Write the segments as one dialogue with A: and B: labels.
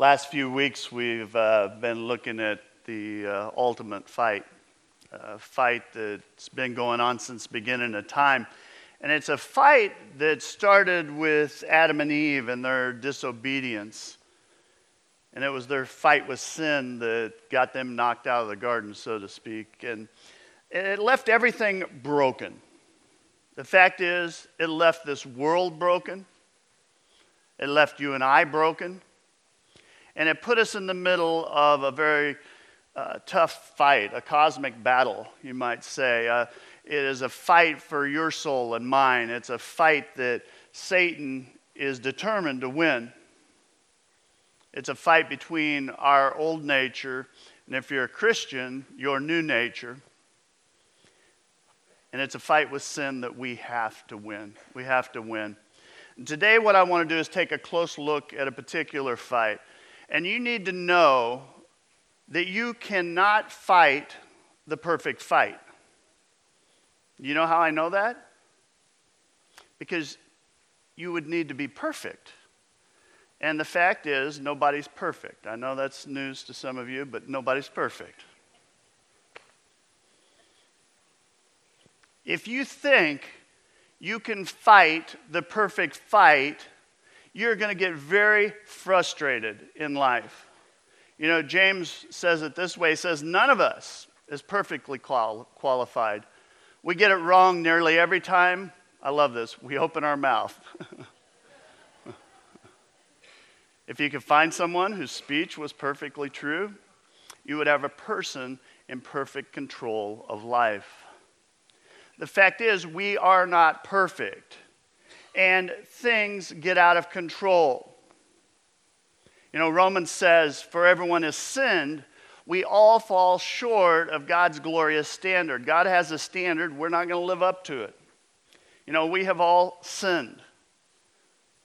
A: Last few weeks, we've uh, been looking at the uh, ultimate fight, a fight that's been going on since beginning of time. And it's a fight that started with Adam and Eve and their disobedience. And it was their fight with sin that got them knocked out of the garden, so to speak. And it left everything broken. The fact is, it left this world broken. It left you and I broken and it put us in the middle of a very uh, tough fight, a cosmic battle, you might say. Uh, it is a fight for your soul and mine. It's a fight that Satan is determined to win. It's a fight between our old nature, and if you're a Christian, your new nature. And it's a fight with sin that we have to win. We have to win. And today, what I want to do is take a close look at a particular fight. And you need to know that you cannot fight the perfect fight. You know how I know that? Because you would need to be perfect. And the fact is, nobody's perfect. I know that's news to some of you, but nobody's perfect. If you think you can fight the perfect fight, you're going to get very frustrated in life. You know, James says it this way he says, None of us is perfectly qual- qualified. We get it wrong nearly every time. I love this. We open our mouth. if you could find someone whose speech was perfectly true, you would have a person in perfect control of life. The fact is, we are not perfect and things get out of control. You know, Romans says, For everyone has sinned, we all fall short of God's glorious standard. God has a standard, we're not going to live up to it. You know, we have all sinned.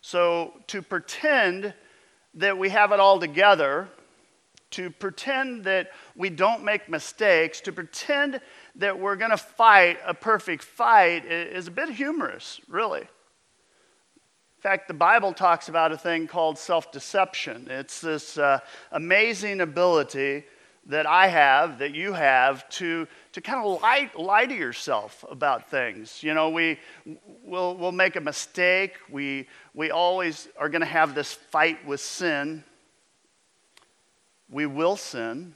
A: So to pretend that we have it all together, to pretend that we don't make mistakes, to pretend that we're going to fight a perfect fight is a bit humorous, really fact, the Bible talks about a thing called self deception. It's this uh, amazing ability that I have, that you have, to, to kind of lie, lie to yourself about things. You know, we, we'll, we'll make a mistake. We, we always are going to have this fight with sin. We will sin.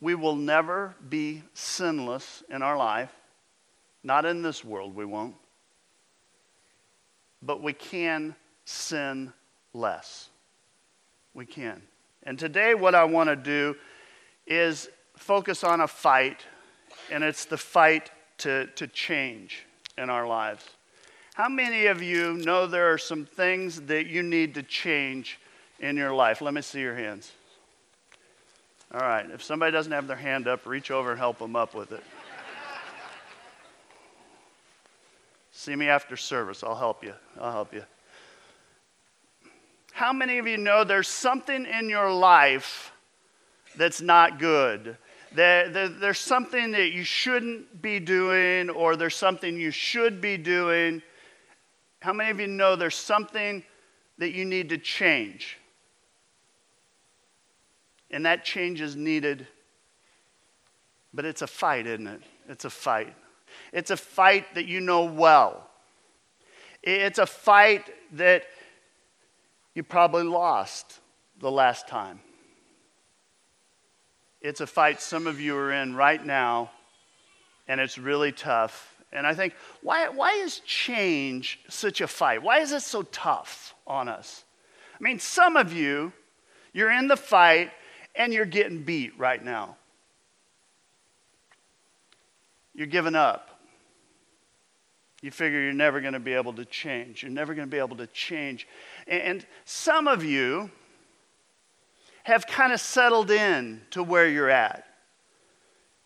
A: We will never be sinless in our life. Not in this world, we won't but we can sin less. We can. And today, what I want to do is focus on a fight, and it's the fight to, to change in our lives. How many of you know there are some things that you need to change in your life? Let me see your hands. All right, if somebody doesn't have their hand up, reach over and help them up with it. See me after service. I'll help you. I'll help you. How many of you know there's something in your life that's not good? There, there's something that you shouldn't be doing, or there's something you should be doing. How many of you know there's something that you need to change? And that change is needed. But it's a fight, isn't it? It's a fight. It's a fight that you know well. It's a fight that you probably lost the last time. It's a fight some of you are in right now, and it's really tough. And I think, why, why is change such a fight? Why is it so tough on us? I mean, some of you, you're in the fight and you're getting beat right now. You're giving up. You figure you're never going to be able to change. You're never going to be able to change. And some of you have kind of settled in to where you're at.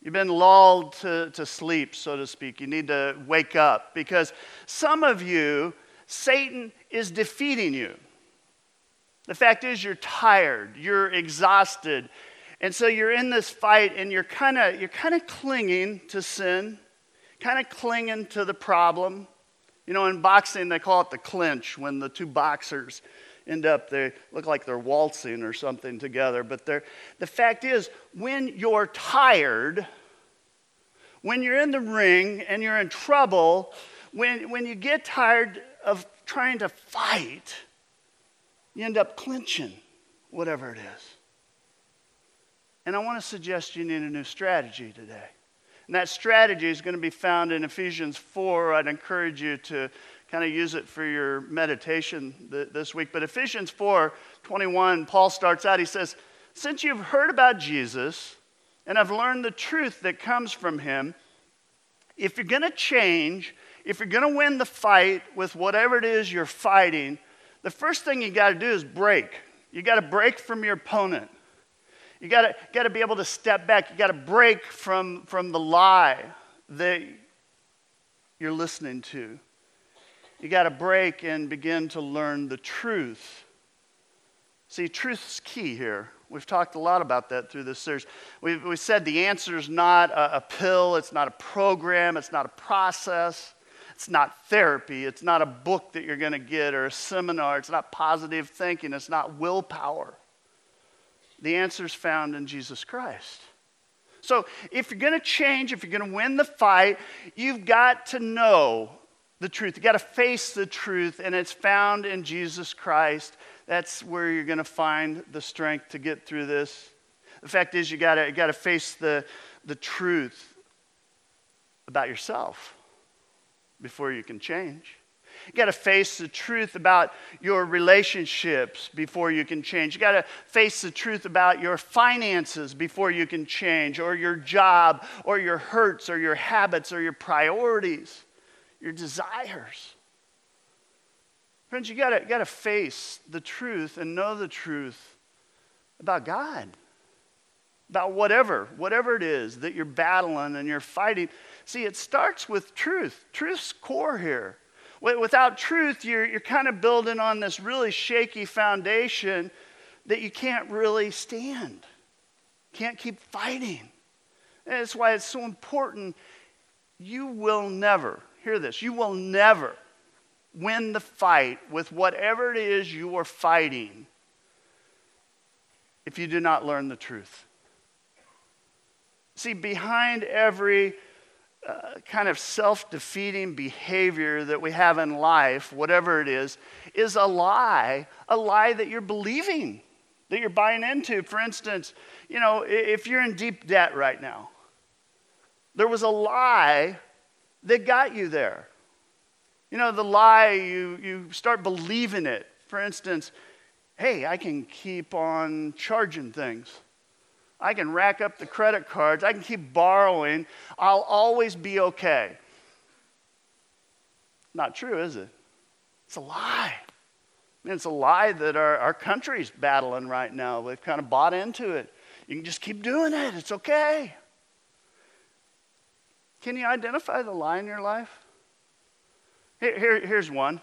A: You've been lulled to, to sleep, so to speak. You need to wake up because some of you, Satan is defeating you. The fact is, you're tired, you're exhausted, and so you're in this fight and you're kind of you're kind of clinging to sin kind of clinging to the problem. You know, in boxing, they call it the clinch when the two boxers, end up, they look like they're waltzing or something together. But the fact is, when you're tired, when you're in the ring and you're in trouble, when, when you get tired of trying to fight, you end up clinching whatever it is. And I want to suggest you need a new strategy today. And that strategy is going to be found in Ephesians 4. I'd encourage you to kind of use it for your meditation th- this week. But Ephesians 4 21, Paul starts out, he says, Since you've heard about Jesus and have learned the truth that comes from him, if you're going to change, if you're going to win the fight with whatever it is you're fighting, the first thing you got to do is break. You got to break from your opponent. You got to gotta be able to step back. You got to break from, from the lie that you're listening to. You got to break and begin to learn the truth. See, truth's key here. We've talked a lot about that through this series. We've, we said the answer is not a, a pill, it's not a program, it's not a process, it's not therapy, it's not a book that you're going to get or a seminar, it's not positive thinking, it's not willpower. The answer is found in Jesus Christ. So, if you're going to change, if you're going to win the fight, you've got to know the truth. You've got to face the truth, and it's found in Jesus Christ. That's where you're going to find the strength to get through this. The fact is, you got to you got to face the the truth about yourself before you can change. You got to face the truth about your relationships before you can change. You got to face the truth about your finances before you can change, or your job, or your hurts, or your habits, or your priorities your desires. Friends, you gotta, gotta face the truth and know the truth about God, about whatever, whatever it is that you're battling and you're fighting. See, it starts with truth. Truth's core here. Without truth, you're, you're kind of building on this really shaky foundation that you can't really stand. Can't keep fighting. And that's why it's so important. You will never, hear this, you will never win the fight with whatever it is you are fighting if you do not learn the truth. See, behind every uh, kind of self defeating behavior that we have in life, whatever it is, is a lie, a lie that you're believing, that you're buying into. For instance, you know, if you're in deep debt right now, there was a lie that got you there. You know, the lie, you, you start believing it. For instance, hey, I can keep on charging things. I can rack up the credit cards. I can keep borrowing. I'll always be okay. Not true, is it? It's a lie. I mean, it's a lie that our, our country's battling right now. They've kind of bought into it. You can just keep doing it, it's okay. Can you identify the lie in your life? Here, here, here's one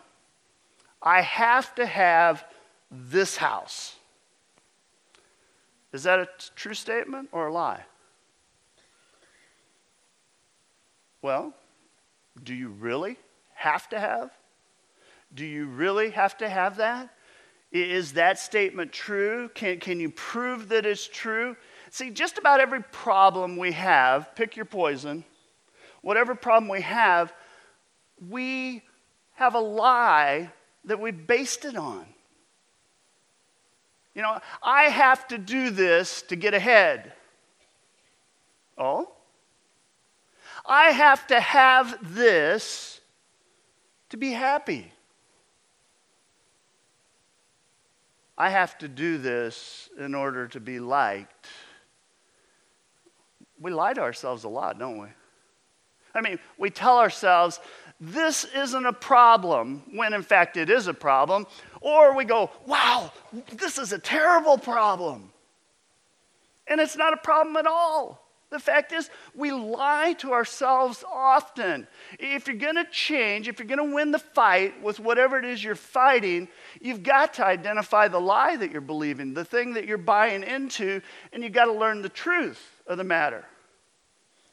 A: I have to have this house. Is that a true statement or a lie? Well, do you really have to have? Do you really have to have that? Is that statement true? Can, can you prove that it's true? See, just about every problem we have, pick your poison, whatever problem we have, we have a lie that we based it on. You know, I have to do this to get ahead. Oh? I have to have this to be happy. I have to do this in order to be liked. We lie to ourselves a lot, don't we? I mean, we tell ourselves this isn't a problem when in fact it is a problem. Or we go, wow, this is a terrible problem. And it's not a problem at all. The fact is, we lie to ourselves often. If you're going to change, if you're going to win the fight with whatever it is you're fighting, you've got to identify the lie that you're believing, the thing that you're buying into, and you've got to learn the truth of the matter.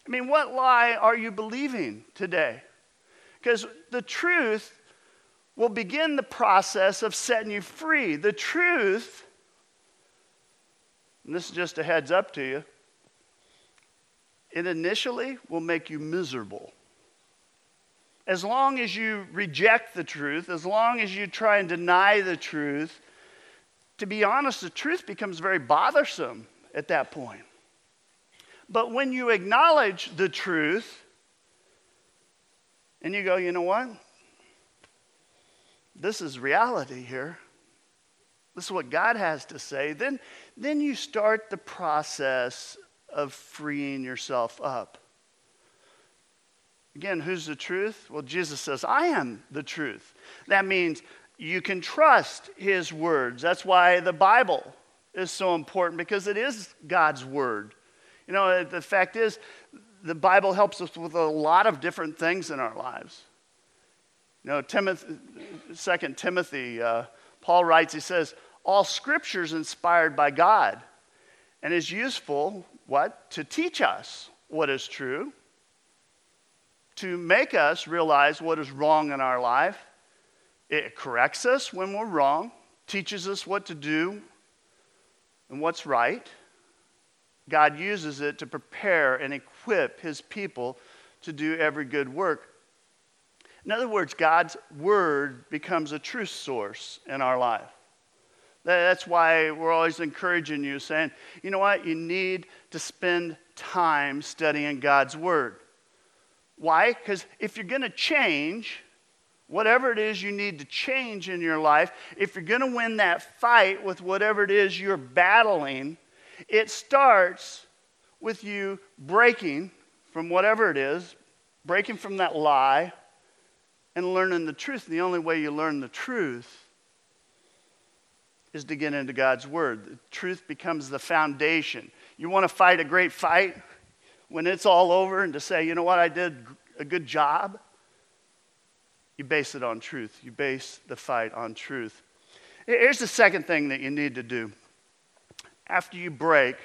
A: I mean, what lie are you believing today? Because the truth will begin the process of setting you free. The truth, and this is just a heads up to you, it initially will make you miserable. As long as you reject the truth, as long as you try and deny the truth, to be honest, the truth becomes very bothersome at that point. But when you acknowledge the truth and you go, you know what? This is reality here. This is what God has to say. Then, then you start the process of freeing yourself up. Again, who's the truth? Well, Jesus says, I am the truth. That means you can trust his words. That's why the Bible is so important because it is God's word. You know, the fact is, the Bible helps us with a lot of different things in our lives. You know, Timothy, 2 Timothy, uh, Paul writes, he says, All scripture is inspired by God and is useful, what? To teach us what is true, to make us realize what is wrong in our life. It corrects us when we're wrong, teaches us what to do and what's right. God uses it to prepare and equip his people to do every good work. In other words, God's word becomes a truth source in our life. That's why we're always encouraging you, saying, you know what, you need to spend time studying God's word. Why? Because if you're going to change, whatever it is you need to change in your life, if you're going to win that fight with whatever it is you're battling, it starts with you breaking from whatever it is, breaking from that lie, and learning the truth. And the only way you learn the truth is to get into God's Word. The truth becomes the foundation. You want to fight a great fight when it's all over and to say, you know what, I did a good job? You base it on truth. You base the fight on truth. Here's the second thing that you need to do after you break,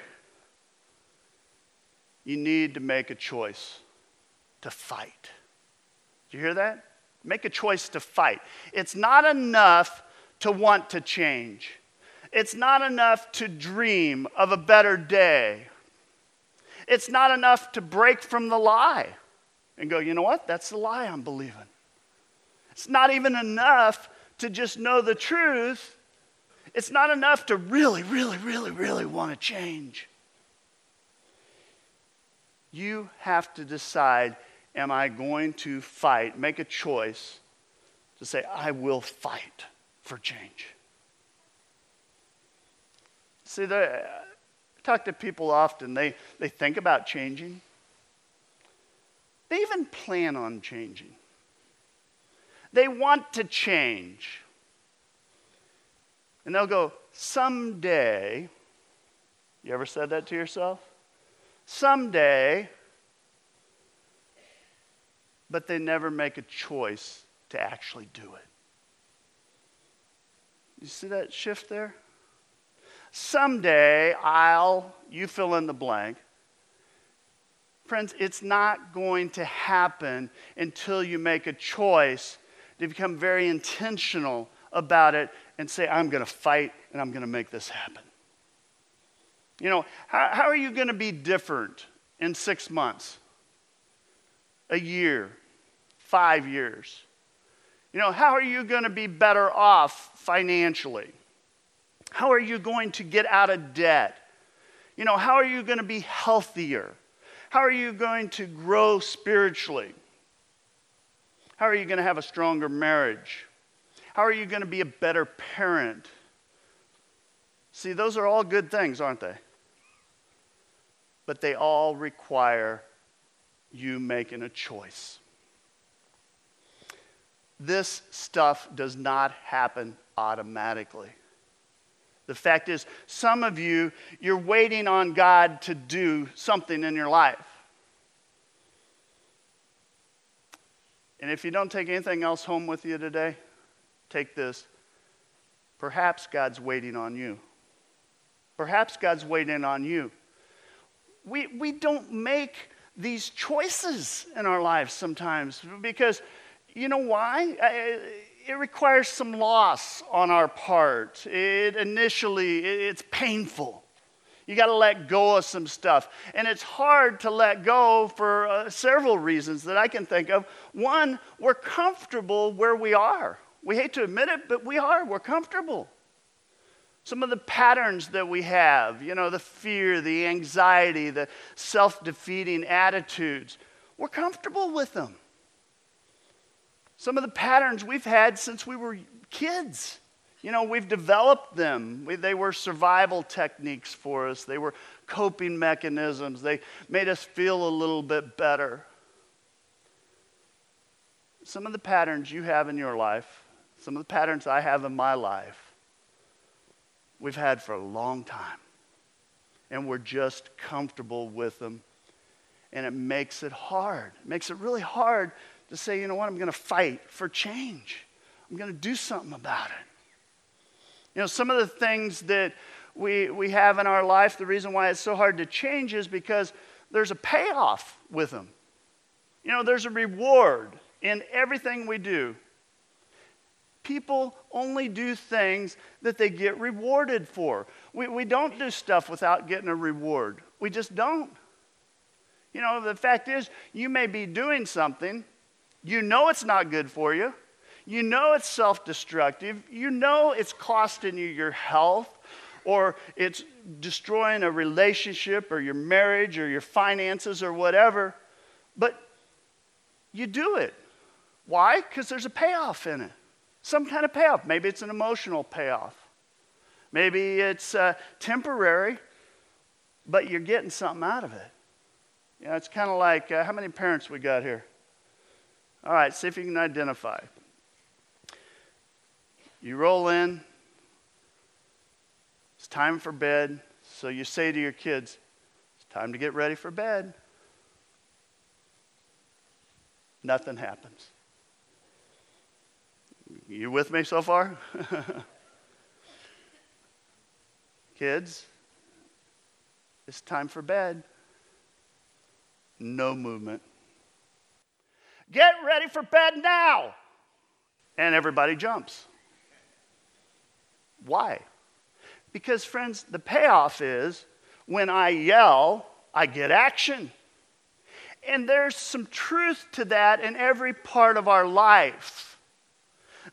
A: you need to make a choice to fight. Do you hear that? Make a choice to fight. It's not enough to want to change, it's not enough to dream of a better day. It's not enough to break from the lie and go, you know what? That's the lie I'm believing. It's not even enough to just know the truth it's not enough to really, really, really, really want to change. You have to decide am I going to fight, make a choice to say, I will fight for change. See, I talk to people often, they, they think about changing, they even plan on changing. They want to change. And they'll go, someday. You ever said that to yourself? Someday. But they never make a choice to actually do it. You see that shift there? Someday I'll, you fill in the blank. Friends, it's not going to happen until you make a choice to become very intentional about it and say, I'm going to fight and I'm going to make this happen. You know, how, how are you going to be different in six months, a year, five years? You know, how are you going to be better off financially? How are you going to get out of debt? You know, how are you going to be healthier? How are you going to grow spiritually? How are you going to have a stronger marriage? How are you going to be a better parent? See, those are all good things, aren't they? But they all require you making a choice. This stuff does not happen automatically. The fact is, some of you, you're waiting on God to do something in your life. And if you don't take anything else home with you today, Take this. Perhaps God's waiting on you. Perhaps God's waiting on you. We, we don't make these choices in our lives sometimes because you know why? it requires some loss on our part. It initially, it's painful. You got to let go of some stuff. And it's hard to let go for uh, several reasons that I can think of. One, we're comfortable where we are. We hate to admit it, but we are. We're comfortable. Some of the patterns that we have, you know, the fear, the anxiety, the self defeating attitudes, we're comfortable with them. Some of the patterns we've had since we were kids. You know, we've developed them. We, they were survival techniques for us, they were coping mechanisms. They made us feel a little bit better. Some of the patterns you have in your life, some of the patterns I have in my life, we've had for a long time. And we're just comfortable with them. And it makes it hard. It makes it really hard to say, you know what, I'm going to fight for change. I'm going to do something about it. You know, some of the things that we, we have in our life, the reason why it's so hard to change is because there's a payoff with them. You know, there's a reward in everything we do. People only do things that they get rewarded for. We, we don't do stuff without getting a reward. We just don't. You know, the fact is, you may be doing something, you know it's not good for you, you know it's self destructive. You know it's costing you your health or it's destroying a relationship or your marriage or your finances or whatever. But you do it. Why? Because there's a payoff in it. Some kind of payoff. Maybe it's an emotional payoff. Maybe it's uh, temporary, but you're getting something out of it. You know, it's kind of like uh, how many parents we got here? All right, see if you can identify. You roll in, it's time for bed. So you say to your kids, It's time to get ready for bed. Nothing happens. You with me so far? Kids, it's time for bed. No movement. Get ready for bed now. And everybody jumps. Why? Because, friends, the payoff is when I yell, I get action. And there's some truth to that in every part of our life.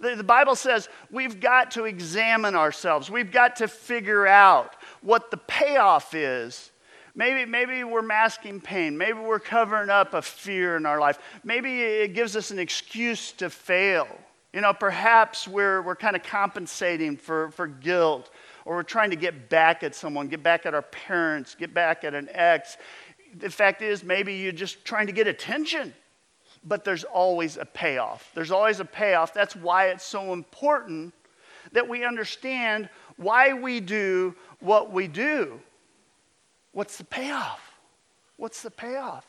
A: The, the, Bible says we've got to examine ourselves, we've got to figure out what the payoff is. Maybe, maybe we're masking pain. Maybe we're covering up a fear in our life. Maybe it gives us an excuse to fail. You know, perhaps we're, we're kind of compensating for, for guilt, or we're trying to get back at someone, get back at our parents, get back at an ex. The fact is, maybe you're just trying to get attention, but there's always a payoff. There's always a payoff. That's why it's so important that we understand why we do what we do. What's the payoff? What's the payoff?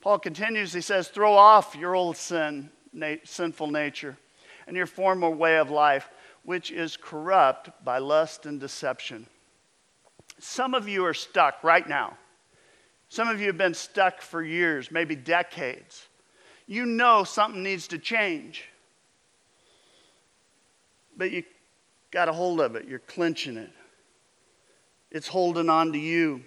A: Paul continues, he says, throw off your old sin na- sinful nature and your former way of life, which is corrupt by lust and deception. Some of you are stuck right now. Some of you have been stuck for years, maybe decades. You know something needs to change, but you got a hold of it. You're clenching it, it's holding on to you.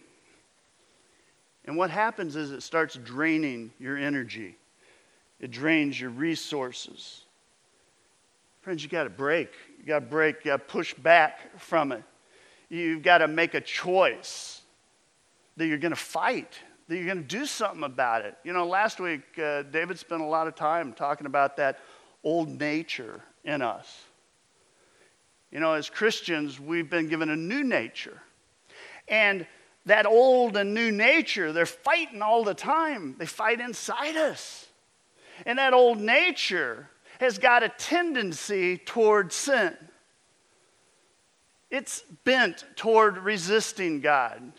A: And what happens is it starts draining your energy. It drains your resources. Friends, you got to break. You got to break. You got to push back from it. You've got to make a choice that you're going to fight, that you're going to do something about it. You know, last week, uh, David spent a lot of time talking about that old nature in us. You know, as Christians, we've been given a new nature. And that old and new nature, they're fighting all the time. They fight inside us. And that old nature has got a tendency toward sin. It's bent toward resisting God.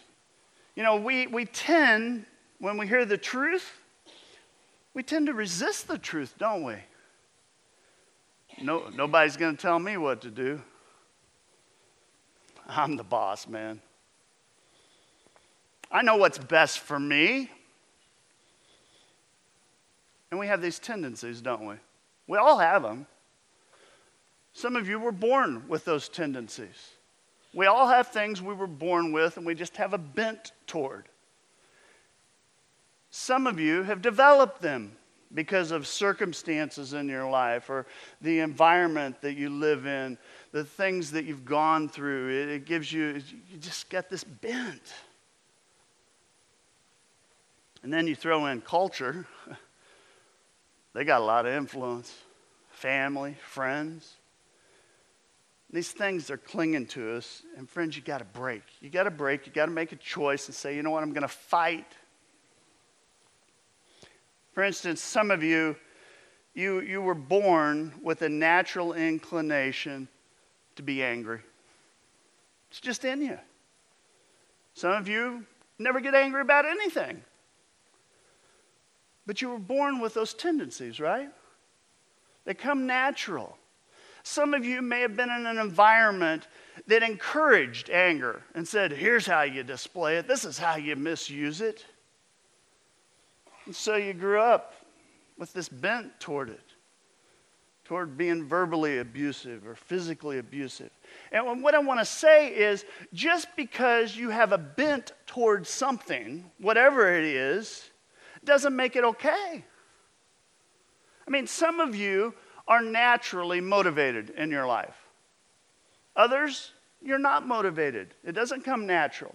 A: You know, we, we tend, when we hear the truth, we tend to resist the truth, don't we? No, nobody's going to tell me what to do. I'm the boss, man. I know what's best for me. And we have these tendencies, don't we? We all have them. Some of you were born with those tendencies. We all have things we were born with and we just have a bent toward. Some of you have developed them because of circumstances in your life or the environment that you live in, the things that you've gone through. It, gives you, you just got this bent. And then you throw in culture, they got a lot of influence family, friends. These things are clinging to us. And friends, you got to break. You got to break. You got to make a choice and say, you know what, I'm going to fight. For instance, some of you, you, you were born with a natural inclination to be angry. It's just in you. Some of you never get angry about anything. But you were born with those tendencies, right? They come natural. Some of you may have been in an environment that encouraged anger and said, here's how you display it, this is how you misuse it. And so you grew up with this bent toward it, toward being verbally abusive or physically abusive. And what I want to say is just because you have a bent towards something, whatever it is, doesn't make it okay. I mean, some of you are naturally motivated in your life. Others, you're not motivated. It doesn't come natural.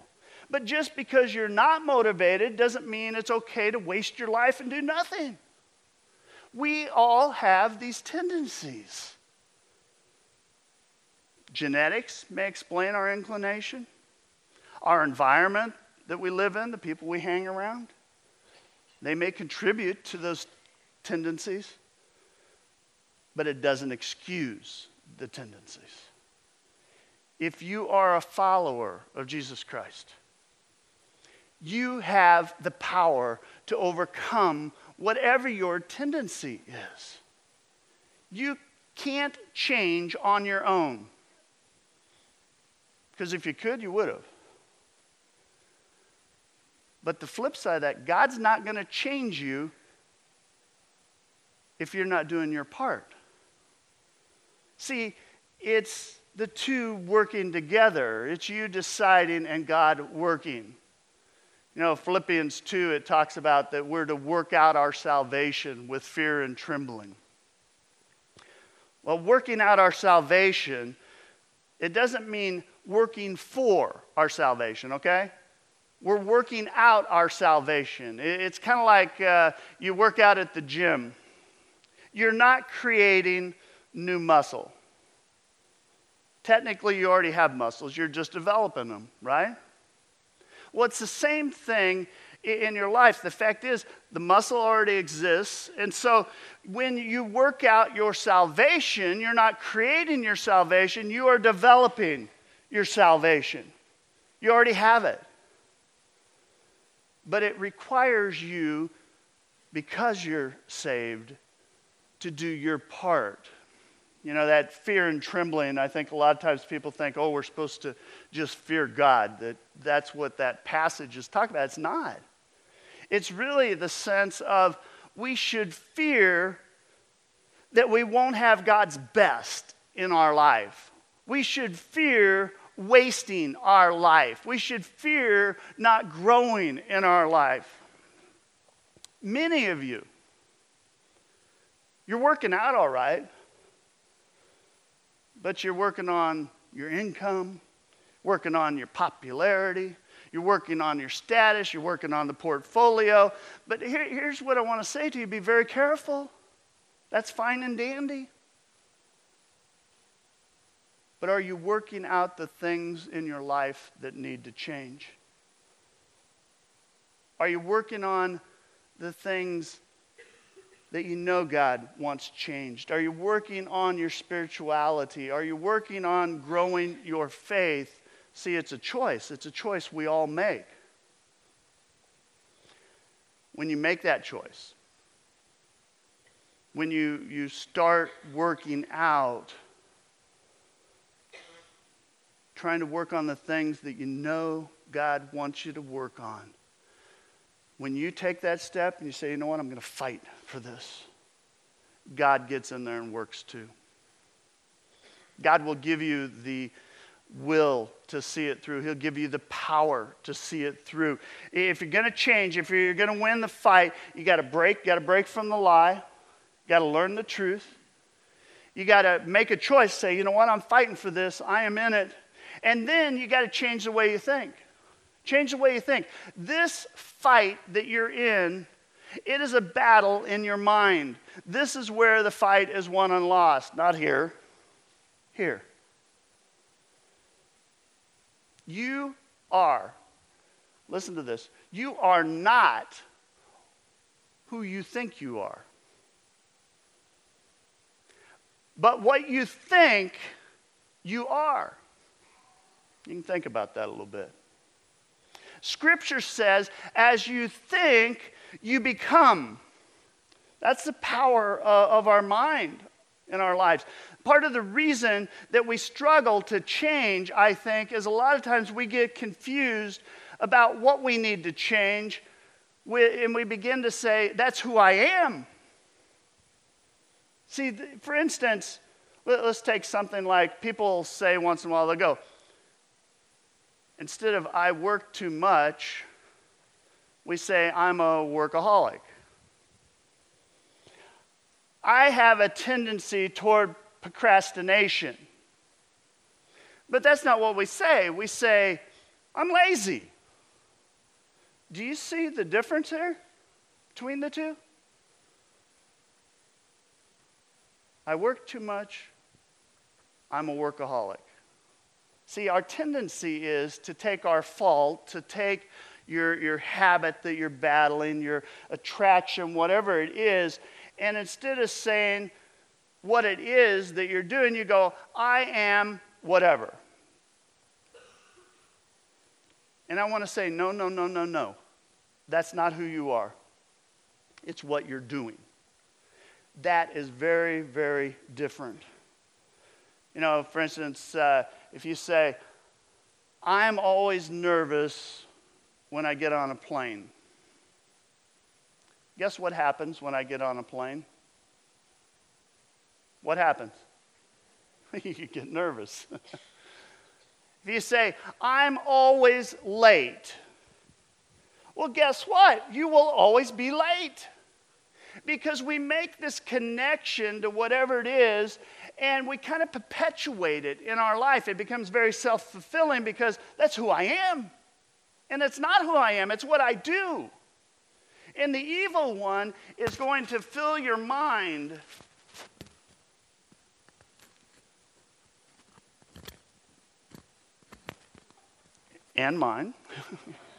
A: But just because you're not motivated doesn't mean it's okay to waste your life and do nothing. We all have these tendencies. Genetics may explain our inclination, our environment that we live in, the people we hang around. They may contribute to those tendencies, but it doesn't excuse the tendencies. If you are a follower of Jesus Christ, you have the power to overcome whatever your tendency is. You can't change on your own. Because if you could, you would have. But the flip side of that, God's not going to change you if you're not doing your part. See, it's the two working together. It's you deciding and God working. You know, Philippians 2, it talks about that we're to work out our salvation with fear and trembling. Well, working out our salvation, it doesn't mean working for our salvation, okay? We're working out our salvation. It's kind of like uh, you work out at the gym. You're not creating new muscle. Technically, you already have muscles, you're just developing them, right? Well, it's the same thing in your life. The fact is, the muscle already exists. And so when you work out your salvation, you're not creating your salvation, you are developing your salvation. You already have it but it requires you, because you're saved, to do your part. You know, that fear and trembling, I think a lot of times people think, oh, we're supposed to just fear God, that that's what that passage is talking about. It's not. It's really the sense of we should fear that we won't have God's best in our life. We should fear wasting our life. We should fear not growing in our life. Many of you, you're working out all right, but you're working on your income, working on your popularity, you're working on your status, you're working on the portfolio. But here, here's what I want to say to you be very careful. That's fine and dandy. But are you working out the things in your life that need to change? Are you working on the things that you know God wants changed? Are you working on your spirituality? Are you working on growing your faith? See, it's a choice. It's a choice we all make. When you make that choice, when you, you start working out, trying to work on the things that you know God wants you to work on. When you take that step and you say, you know what, I'm going to fight for this, God gets in there and works too. God will give you the will to see it through. He'll give you the power to see it through. If you're going to change, if you're going to win the fight, you got to break, you got to break from the lie. Got to learn the truth. You got to make a choice, say, you know what, I'm fighting for this. I am in it. And then you got to change the way you think. Change the way you think. This fight that you're in, it is a battle in your mind. This is where the fight is won and lost, not here. Here. You are, listen to this, you are not who you think you are. But what you think you are. You can think about that a little bit. Scripture says, as you think, you become. That's the power uh, of our mind in our lives. Part of the reason that we struggle to change, I think, is a lot of times we get confused about what we need to change, and we begin to say, That's who I am. See, for instance, let's take something like people say once in a while, they'll go, instead of I work too much, we say I'm a workaholic. I have a tendency toward procrastination. But that's not what we say. We say, I'm lazy. Do you see the difference there between the two? I work too much. I'm a workaholic. See, our tendency is to take our fault, to take your, your habit that you're battling, your attraction, whatever it is, and instead of saying what it is that you're doing, you go, I am whatever. And I want to say, no, no, no, no, no. That's not who you are. It's what you're doing. That is very, very different. You know, for instance, uh, if you say, I'm always nervous when I get on a plane. Guess what happens when I get on a plane? What happens? you get nervous. if you say, I'm always late, well, guess what? You will always be late. Because we make this connection to whatever it is and we kind of perpetuate it in our life. It becomes very self fulfilling because that's who I am. And it's not who I am, it's what I do. And the evil one is going to fill your mind and mine.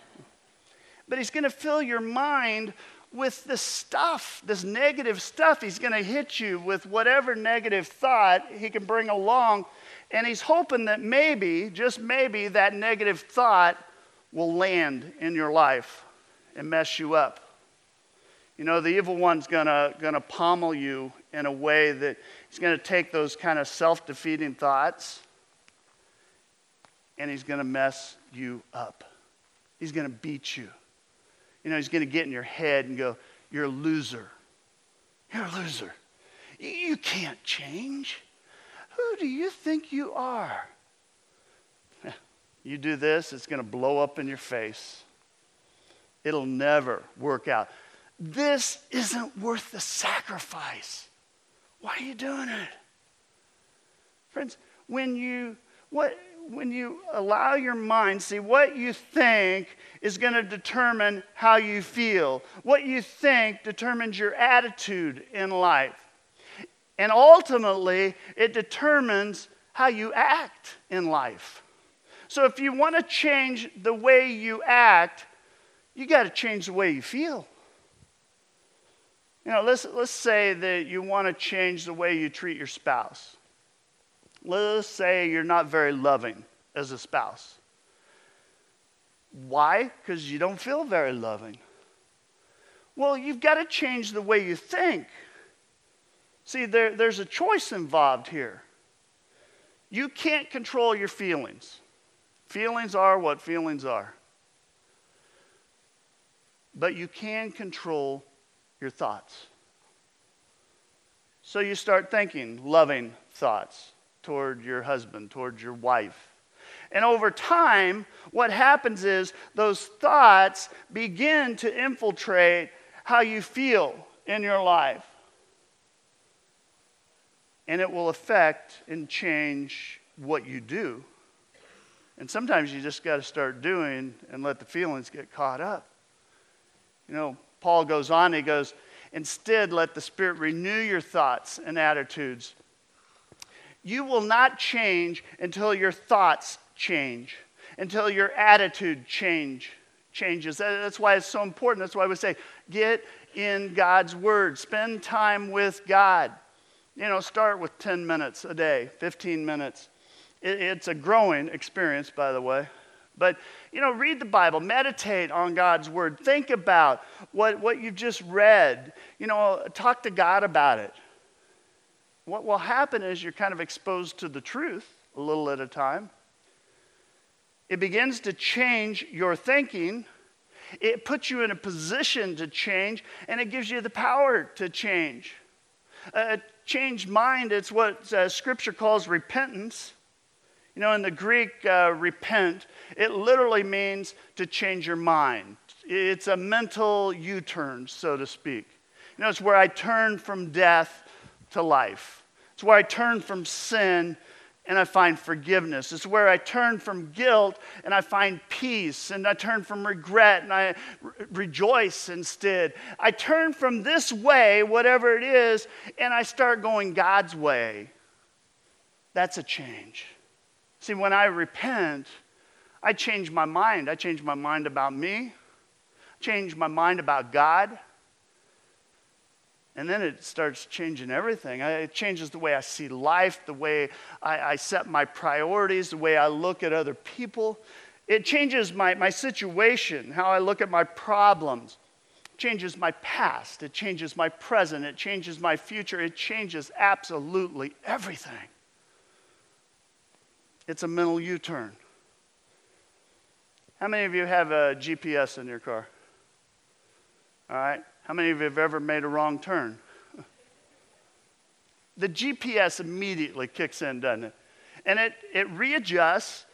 A: but he's going to fill your mind with this stuff, this negative stuff. He's going to hit you with whatever negative thought he can bring along. And he's hoping that maybe, just maybe, that negative thought will land in your life and mess you up. You know, the evil one's gonna, gonna pommel you in a way that he's gonna take those kind of self defeating thoughts and he's gonna mess you up. He's gonna beat you. You know, he's gonna get in your head and go, You're a loser. You're a loser. You can't change. Who do you think you are? You do this, it's going to blow up in your face. It'll never work out. This isn't worth the sacrifice. Why are you doing it? Friends, when you what when you allow your mind, see what you think is going to determine how you feel. What you think determines your attitude in life. And ultimately, it determines how you act in life. So if you want to change the way you act, you got to change the way you feel. You know, let's, let's say that you want to change the way you treat your spouse. Let's say you're not very loving as a spouse. Why? Because you don't feel very loving. Well, you've got to change the way you think. See, there, there's a choice involved here. You can't control your feelings. Feelings are what feelings are. But you can control your thoughts. So you start thinking loving thoughts toward your husband, toward your wife. And over time, what happens is those thoughts begin to infiltrate how you feel in your life. And it will affect and change what you do. And sometimes you just got to start doing and let the feelings get caught up. You know, Paul goes on, he goes, Instead, let the Spirit renew your thoughts and attitudes. You will not change until your thoughts change, until your attitude change changes. That's why it's so important. That's why we say, get in God's Word, spend time with God. You know, start with 10 minutes a day, 15 minutes. It's a growing experience, by the way. But, you know, read the Bible, meditate on God's word, think about what, what you've just read, you know, talk to God about it. What will happen is you're kind of exposed to the truth a little at a time. It begins to change your thinking. It puts you in a position to change, and it gives you the power to change. A changed mind, it's what uh, Scripture calls repentance. You know, in the Greek, uh, repent, it literally means to change your mind. It's a mental U turn, so to speak. You know, it's where I turn from death to life. It's where I turn from sin and I find forgiveness. It's where I turn from guilt and I find peace, and I turn from regret and I re- rejoice instead. I turn from this way, whatever it is, and I start going God's way. That's a change. See, when I repent, I change my mind. I change my mind about me, change my mind about God. And then it starts changing everything. It changes the way I see life, the way I, I, set my priorities, the way I look at other people. It changes my, my situation, how I look at my problems. It changes my past. It changes my present. It changes my future. It changes absolutely everything. It's a mental U turn. How many of you have a GPS in your car? All right. How many of you have ever made a wrong turn? the GPS immediately kicks in, doesn't it? And it, it readjusts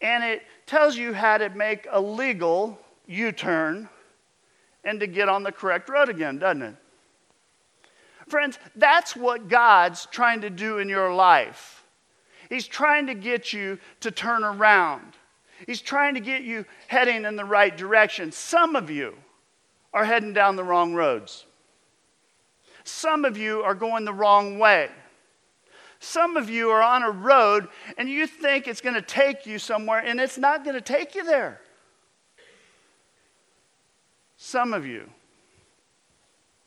A: and it tells you how to make a legal U turn and to get on the correct road again, doesn't it? Friends, that's what God's trying to do in your life. He's trying to get you to turn around. He's trying to get you heading in the right direction. Some of you are heading down the wrong roads. Some of you are going the wrong way. Some of you are on a road and you think it's going to take you somewhere, and it's not going to take you there. Some of you,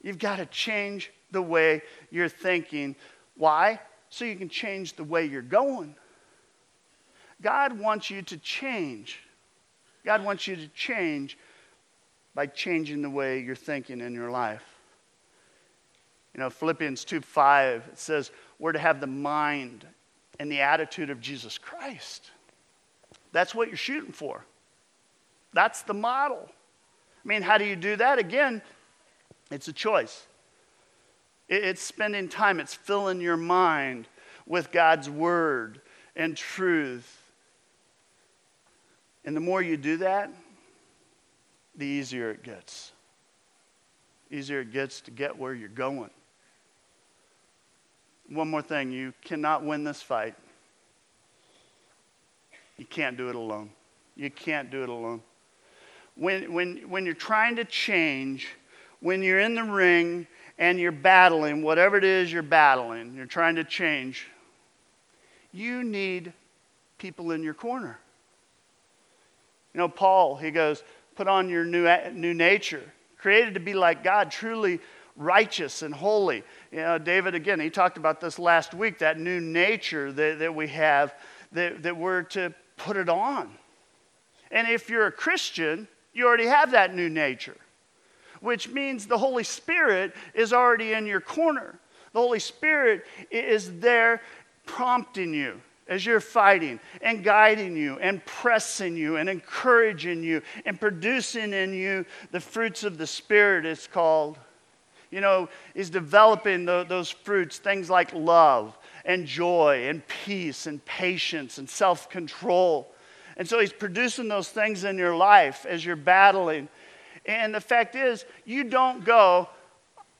A: you've got to change the way you're thinking. Why? so you can change the way you're going. God wants you to change. God wants you to change by changing the way you're thinking in your life. You know, Philippians 2 5, it says, we're to have the mind and the attitude of Jesus Christ. That's what you're shooting for. That's the model. I mean, how do you do that? Again, it's a choice. It's spending time, it's filling your mind with God's word and truth. And the more you do that, the easier it gets. Easier it gets to get where you're going. One more thing you cannot win this fight. You can't do it alone. You can't do it alone. When, when, when you're trying to change, when you're in the ring and you're battling, whatever it is you're battling, you're trying to change, you need people in your corner. You know, Paul, he goes, put on your new, new nature, created to be like God, truly righteous and holy. You know, David, again, he talked about this last week, that new nature that, that we have, that, that we're to put it on. And if you're a Christian, you already have that new nature which means the Holy Spirit is already in your corner. The Holy Spirit is there prompting you as you're fighting and guiding you and pressing you and encouraging you and producing in you the fruits of the Spirit, it's called. You know, is developing the, those fruits, things like love and joy and peace and patience and self control. And so he's producing those things in your life as you're battling. And the fact is, you don't go,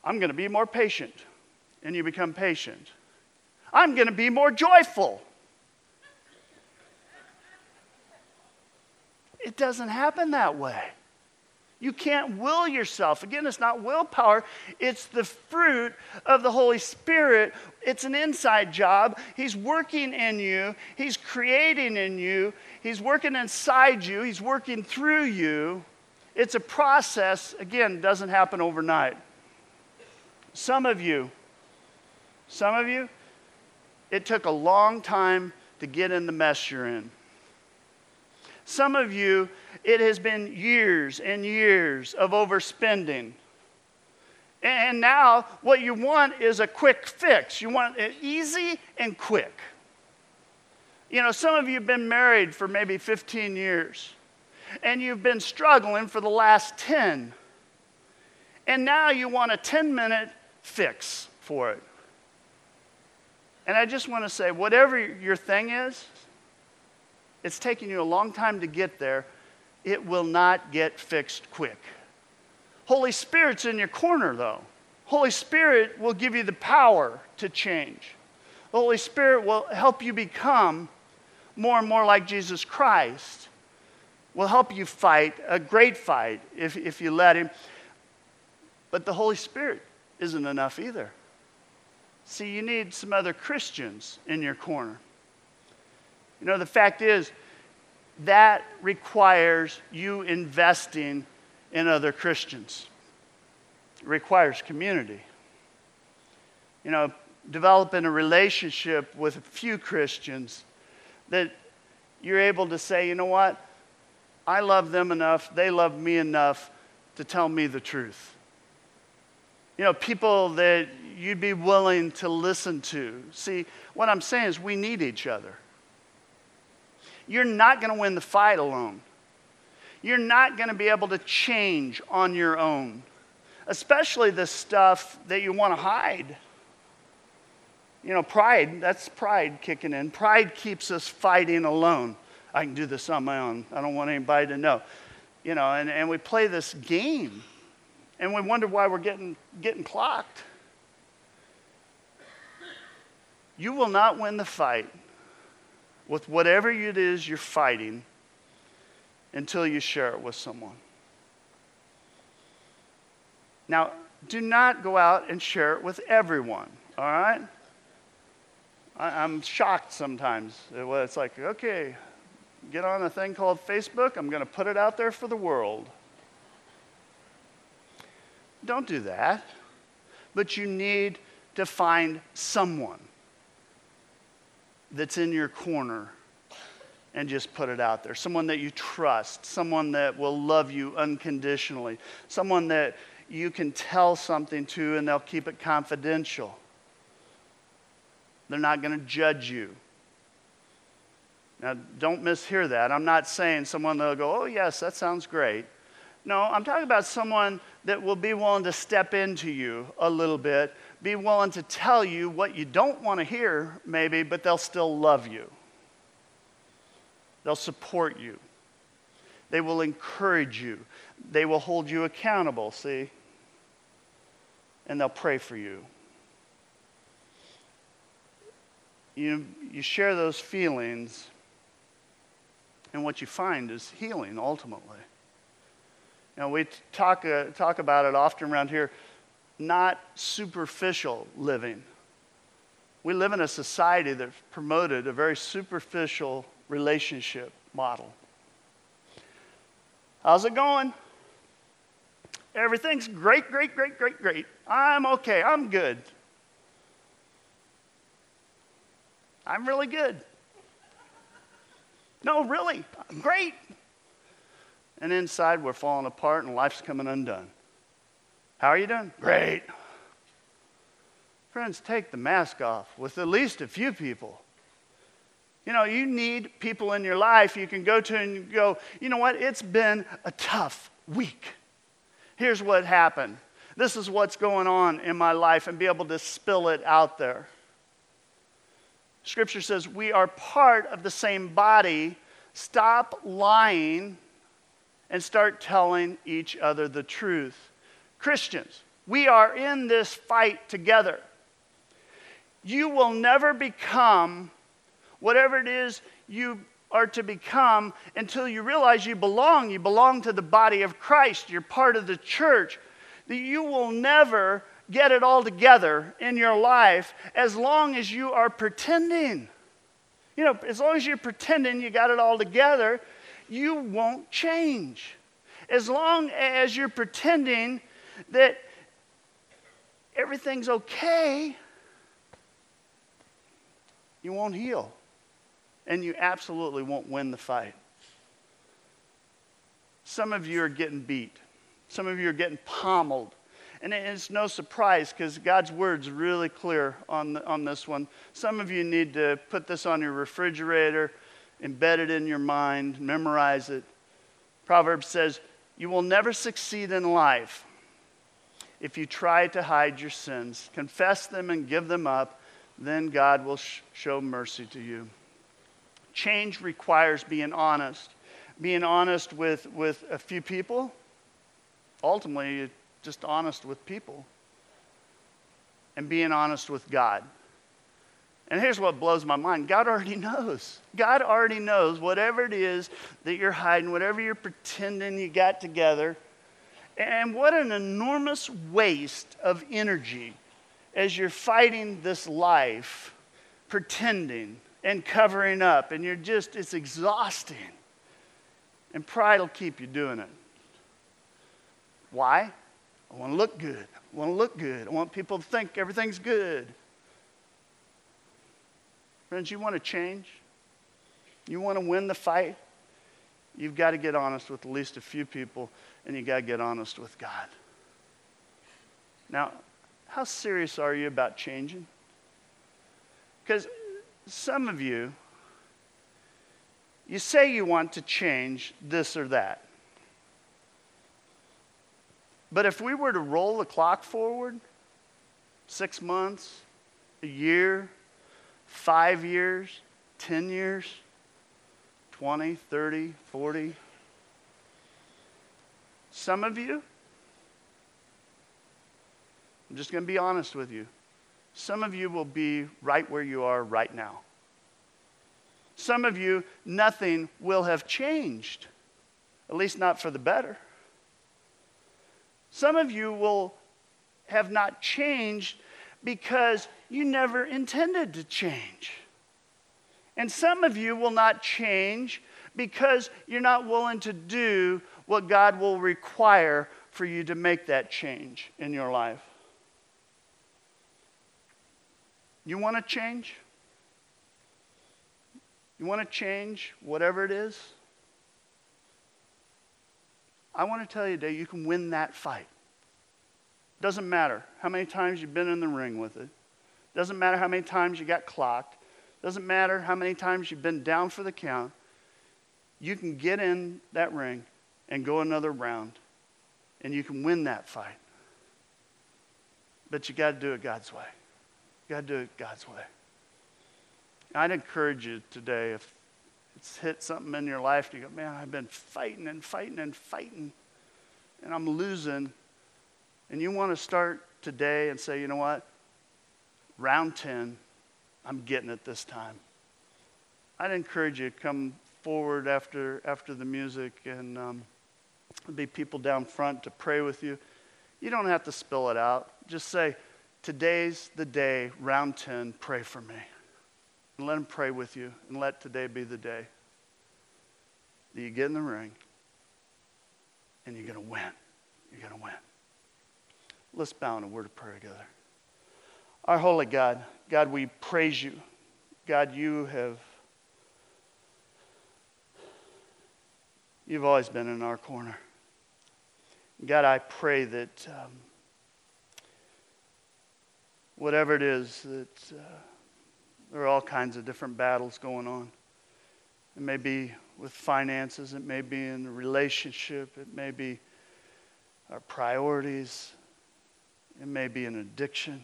A: I'm going to be more patient, and you become patient. I'm going to be more joyful. It doesn't happen that way. You can't will yourself. Again, it's not willpower, it's the fruit of the Holy Spirit. It's an inside job. He's working in you, He's creating in you, He's working inside you, He's working through you. It's a process, again, doesn't happen overnight. Some of you, some of you, it took a long time to get in the mess you're in. Some of you, it has been years and years of overspending. And now, what you want is a quick fix. You want it easy and quick. You know, some of you have been married for maybe 15 years, and you've been struggling for the last 10. And now you want a 10 minute fix for it. And I just want to say, whatever your thing is, it's taking you a long time to get there, it will not get fixed quick. Holy Spirit's in your corner, though. Holy Spirit will give you the power to change. The Holy Spirit will help you become more and more like Jesus Christ, will help you fight a great fight if, if you let Him. But the Holy Spirit isn't enough either. See, you need some other Christians in your corner. You know, the fact is, that requires you investing in other Christians. It requires community. You know, developing a relationship with a few Christians that you're able to say, you know what? I love them enough, they love me enough to tell me the truth. You know, people that you'd be willing to listen to. See, what I'm saying is we need each other. You're not going to win the fight alone. You're not going to be able to change on your own, especially the stuff that you want to hide. You know, pride, that's pride kicking in. Pride keeps us fighting alone. I can do this on my own. I don't want anybody to know. You know, and, and we play this game and we wonder why we're getting, getting clocked. You will not win the fight with whatever it is you're fighting until you share it with someone. Now, do not go out and share it with everyone, all right? I, am shocked sometimes. It's like, okay, get on a thing called Facebook, I'm going to put it out there for the world. Don't do that. But you need to find someone that's in your corner and just put it out there. Someone that you trust, someone that will love you unconditionally, someone that you can tell something to and they'll keep it confidential. They're not going to judge you. Now, don't mishear that. I'm not saying someone that'll go, oh, yes, that sounds great. No, I'm talking about someone that will be willing to step into you a little bit be willing to tell you what you don't want to hear, maybe, but they'll still love you. They'll support you. They will encourage you. They will hold you accountable, see? And they'll pray for you. You, you share those feelings, and what you find is healing ultimately. Now, we talk, uh, talk about it often around here not superficial living. We live in a society that's promoted a very superficial relationship model. How's it going? Everything's great, great, great, great, great. I'm okay. I'm good. I'm really good. No, really, I'm great. And inside, we're falling apart and life's coming undone. How are you doing? Great. Friends, take the mask off with at least a few people. You know, you need people in your life you can go to and go, you know what? It's been a tough week. Here's what happened. this is what's going on in my life and be able to spill it out there. Scripture says we are part of the same body. Stop lying and start telling each other the truth. Christians, we are in this fight together. You will never become whatever it is you are to become until you realize you belong. You belong to the body of Christ, you're part of the church. That you will never get it all together in your life as long as you are pretending. You know, as long as you're pretending you got it all together, you won't change. As long as you're pretending that everything's okay, you won't heal and you absolutely won't win the fight. Some of you are getting beat, some of you are getting pommeled. And it's no surprise because God's word's really clear on, the, on this one. Some of you need to put this on your refrigerator, embed it in your mind, memorize it. Proverbs says, You will never succeed in life if you try to hide your sins. Confess them and give them up, then God will sh- show mercy to you. Change requires being honest. Being honest with, with a few people, ultimately, just honest with people. And being honest with God. And here's what blows my mind God already knows. God already knows whatever it is that you're hiding, whatever you're pretending you got together. And what an enormous waste of energy as you're fighting this life, pretending and covering up, and you're just, it's exhausting. And pride will keep you doing it. Why? I want to look good. I want to look good. I want people to think everything's good. Friends, you want to change? You want to win the fight? You've got to get honest with at least a few people, and you got to get honest with God. Now, how serious are you about changing? Because some of you, you say you want to change this or that. But if we were to roll the clock forward, six months, a year, five years, 10 years, 20, 30, 40, some of you, I'm just going to be honest with you. Some of you will be right where you are right now. Some of you, nothing will have changed, at least not for the better. Some of you will have not changed because you never intended to change. And some of you will not change because you're not willing to do what God will require for you to make that change in your life. You want to change? You want to change whatever it is? I want to tell you today, you can win that fight. Doesn't matter how many times you've been in the ring with it. Doesn't matter how many times you got clocked. Doesn't matter how many times you've been down for the count. You can get in that ring and go another round, and you can win that fight. But you got to do it God's way. You got to do it God's way. I'd encourage you today if it's hit something in your life, you go, man, I've been fighting and fighting and fighting, and I'm losing. And you want to start today and say, you know what? Round 10, I'm getting it this time. I'd encourage you to come forward after, after the music and um, be people down front to pray with you. You don't have to spill it out. Just say, Today's the day, round 10, pray for me. And let them pray with you, and let today be the day that you get in the ring and you're going to win. You're going to win. Let's bow in a word of prayer together. Our holy God, God, we praise you. God, you have, you've always been in our corner. God, I pray that. Um, whatever it is that uh, there are all kinds of different battles going on. It may be with finances, it may be in a relationship, it may be our priorities, It may be an addiction.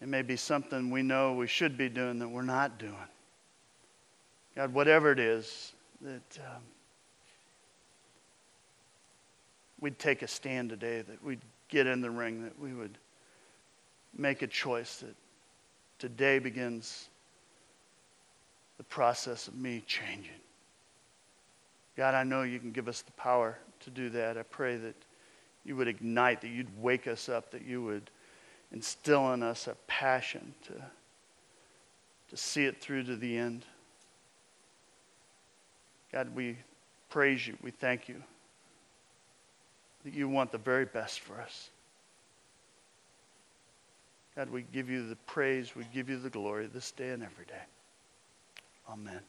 A: It may be something we know we should be doing that we're not doing. God, whatever it is, that um, we'd take a stand today, that we'd get in the ring, that we would make a choice that today begins the process of me changing. God, I know you can give us the power to do that. I pray that you would ignite, that you'd wake us up, that you would instill in us a passion to, to see it through to the end. God, we praise you. We thank you that you want the very best for us. God, we give you the praise, we give you the glory this day and every day. Amen.